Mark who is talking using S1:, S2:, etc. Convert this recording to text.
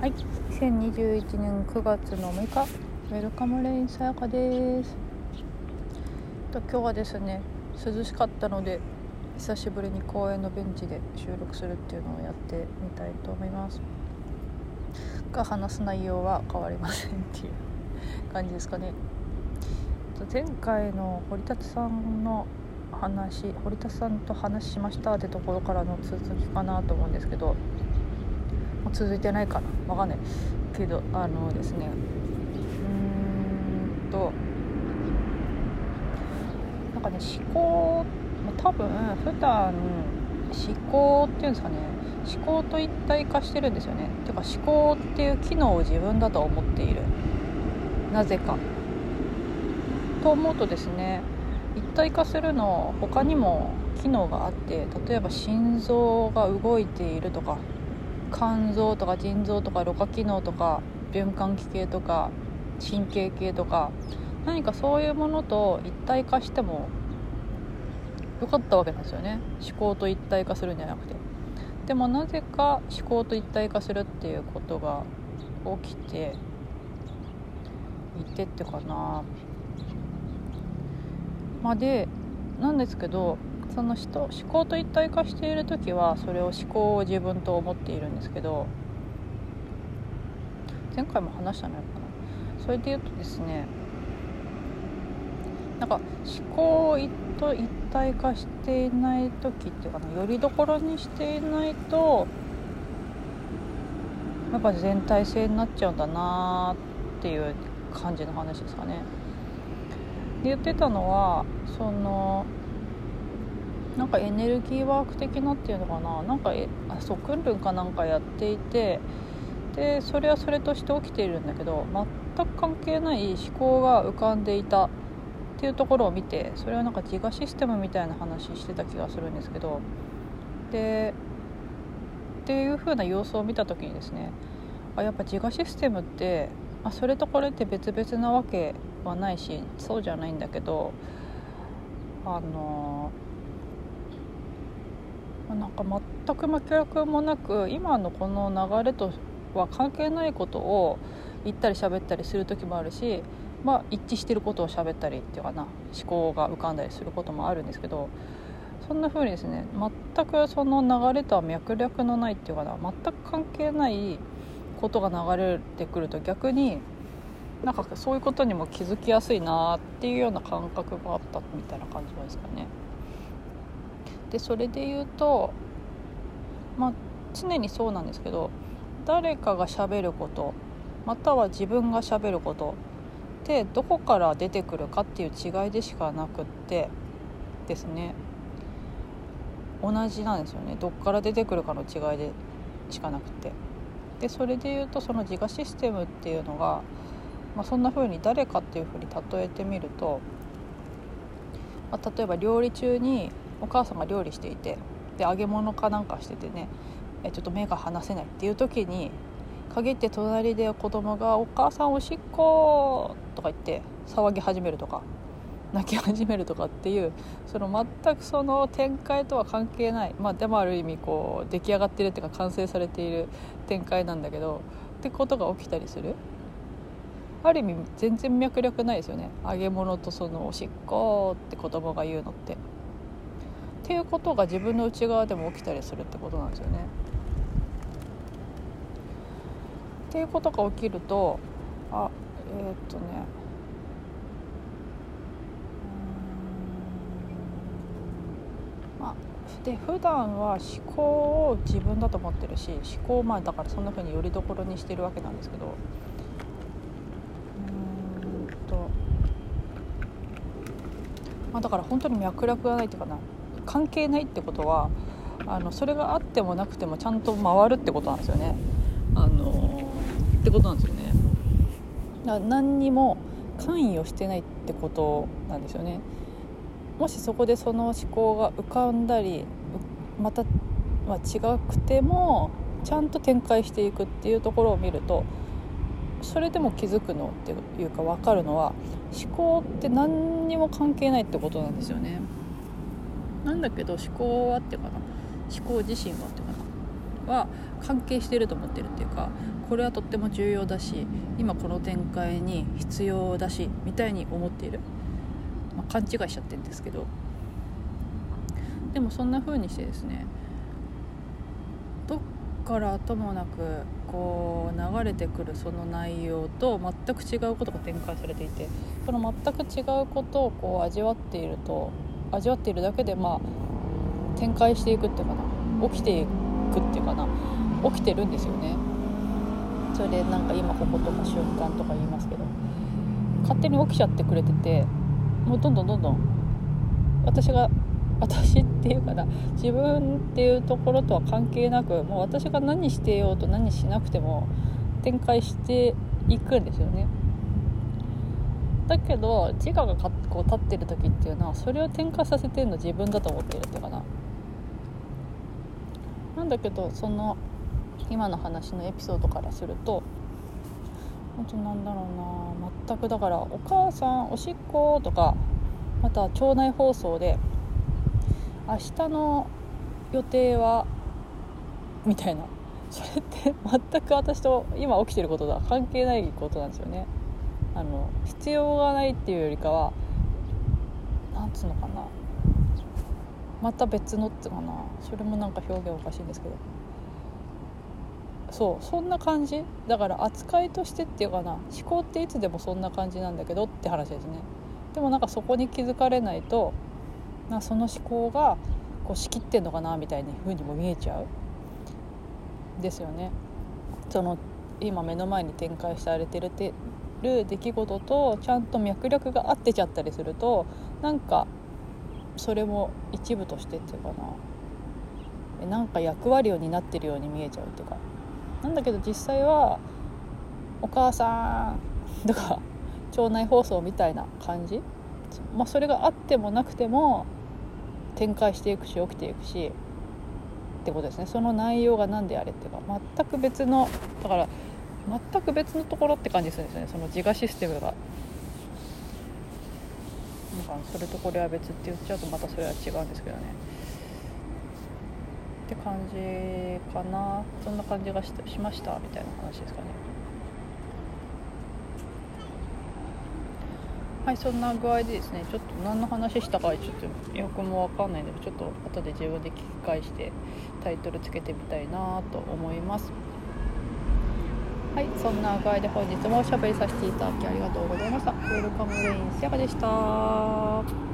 S1: はい、2021年9月の6日、ウェルカムレインさやかです。と今日はですね、涼しかったので久しぶりに公園のベンチで収録するっていうのをやってみたいと思います。が話す内容は変わりませんっていう感じですかね。前回の堀田さんの話堀田さんと話しましたってところからの続きかなと思うんですけど続いてないかな。わかんないけどあのですね。うーんとなんかね思考多分普段思考っていうんですかね。思考と一体化してるんですよね。てか思考っていう機能を自分だと思っている。なぜか。と思うとですね一体化するの他にも機能があって例えば心臓が動いているとか肝臓とか腎臓とかろ過機能とか循環器系とか神経系とか何かそういうものと一体化してもよかったわけなんですよね。思考と一体化するんじゃなくて。でもなぜか思考と一体化するっていうことが起きていてってかな。まあでなんですけどその人思考と一体化している時はそれを思考を自分と思っているんですけど前回も話したのかなそれで言うとですねなんか思考と一体化していない時っていうかなよりどころにしていないとやっぱ全体性になっちゃうんだなっていう感じの話ですかね。で言ってたのはそのなんかエネルギーワーク的なっていうのかな？なんかあそうクンルンかなんかやっていてでそれはそれとして起きているんだけど全く関係ない思考が浮かんでいたっていうところを見てそれはなんか自我システムみたいな話してた気がするんですけどでっていう風な様子を見た時にですねあやっぱ自我システムってあそれとこれって別々なわけはないしそうじゃないんだけどあのなんか全く真逆もなく今のこの流れとは関係ないことを言ったり喋ったりする時もあるし、まあ、一致してることを喋ったりっていうかな思考が浮かんだりすることもあるんですけどそんな風にですね全くその流れとは脈絡のないっていうかな全く関係ないことが流れてくると逆になんかそういうことにも気づきやすいなっていうような感覚があったみたいな感じですかね。でそれで言うとまあ常にそうなんですけど誰かがしゃべることまたは自分がしゃべることってどこから出てくるかっていう違いでしかなくってですね。同じなんですよね。どっから出てくるかの違いでしかなくて。でそれで言うとその自我システムっていうのが、まあ、そんな風に誰かっていう風に例えてみると、まあ、例えば料理中にお母さんが料理していてで揚げ物かなんかしててねちょっと目が離せないっていう時に限って隣で子供が「お母さんおしっこ!」とか言って騒ぎ始めるとか泣き始めるとかっていうその全くその展開とは関係ない、まあ、でもある意味こう出来上がってるっていうか完成されている展開なんだけどってことが起きたりするある意味全然脈絡ないですよね揚げ物とそのおしっこって子供が言うのって。っていうことが自分の内側でも起きたりするってことなんですよね。っていうことが起きるとあえー、っとね。まあで普段は思考を自分だと思ってるし思考まあだからそんなふうによりどころにしてるわけなんですけど。うんと。まあだから本当に脈絡がないっていうかな。関係ないってことはあのそれがあってもなくてもちゃんと回るってことなんですよね。あのってことなんですよね。だから何にも関与してないってことなんですよね。もしそこでその思考が浮かんだりまた、まあ、違くてもちゃんと展開していくっていうところを見るとそれでも気づくのっていうか分かるのは思考って何にも関係ないってことなんですよね。なんだけど思考はっていうかな。思考自身はっていうかな。は関係してると思ってるっていうかこれはとっても重要だし今この展開に必要だしみたいに思っている、まあ、勘違いしちゃってるんですけど。でもそんな風にしてですねどっからともなくこう流れてくるその内容と全く違うことが展開されていてこの全く違うことをこう味わっていると味わっているだけでまあ展開していくっていうかな。起きていくっていうかな。起きてるんですよね。それでなんか今こことか瞬間とか言いますけど。勝手に起きちゃってくれててもうどんどんどんどん私が私っていうかな。自分っていうところとは関係なくもう私が何してようと何しなくても展開していくんですよね。だけど自我がこう立ってる時っていうのはそれを展開させてるの自分だと思ってるっていうかな。なんだけどその今の話のエピソードからすると本当なんだろうな。全くだから「お母さんおしっこ」とかまた腸内放送で明日の予定はみたいな。それって全く私と今起きてることとは関係ないことなんですよね。あの必要がないっていうよりかはなんつうのかな。また別のっていうかな。それもなんか表現おかしいんですけど。そうそんな感じ。だから扱いとしてっていうかな。思考っていつでもそんな感じなんだけどって話ですね。でもなんかそこに気づかれないとなその思考がこう仕切ってんのかなみたいな風にも見えちゃう。ですよね。その今目の前に展開されてるてる出来事とちゃんと脈絡が合ってちゃったりするとなんかそれも一部としてっていうかな。なんか役割を担ってるように見えちゃうっていうか。なんだけど実際は「お母さん」とか腸内放送みたいな感じ、まあ、それがあってもなくても展開していくし起きていくしってことですね。その内容が何であれっていうか全く別のだから全く別のところって感じするんですよね。その自我システムが。なんかそれとこれは別って言っちゃうとまたそれは違うんですけどね。って感じかな。そんな感じがししましたみたいな話ですかね。はいそんな具合でですねちょっと何の話したかちょっとよくも分かんないのでちょっと後で自分で聞き返してタイトルつけてみたいなと思います。はいそんな具合で本日もおしゃべりさせていただきありがとうございました。ウェルカムレインシアカでした。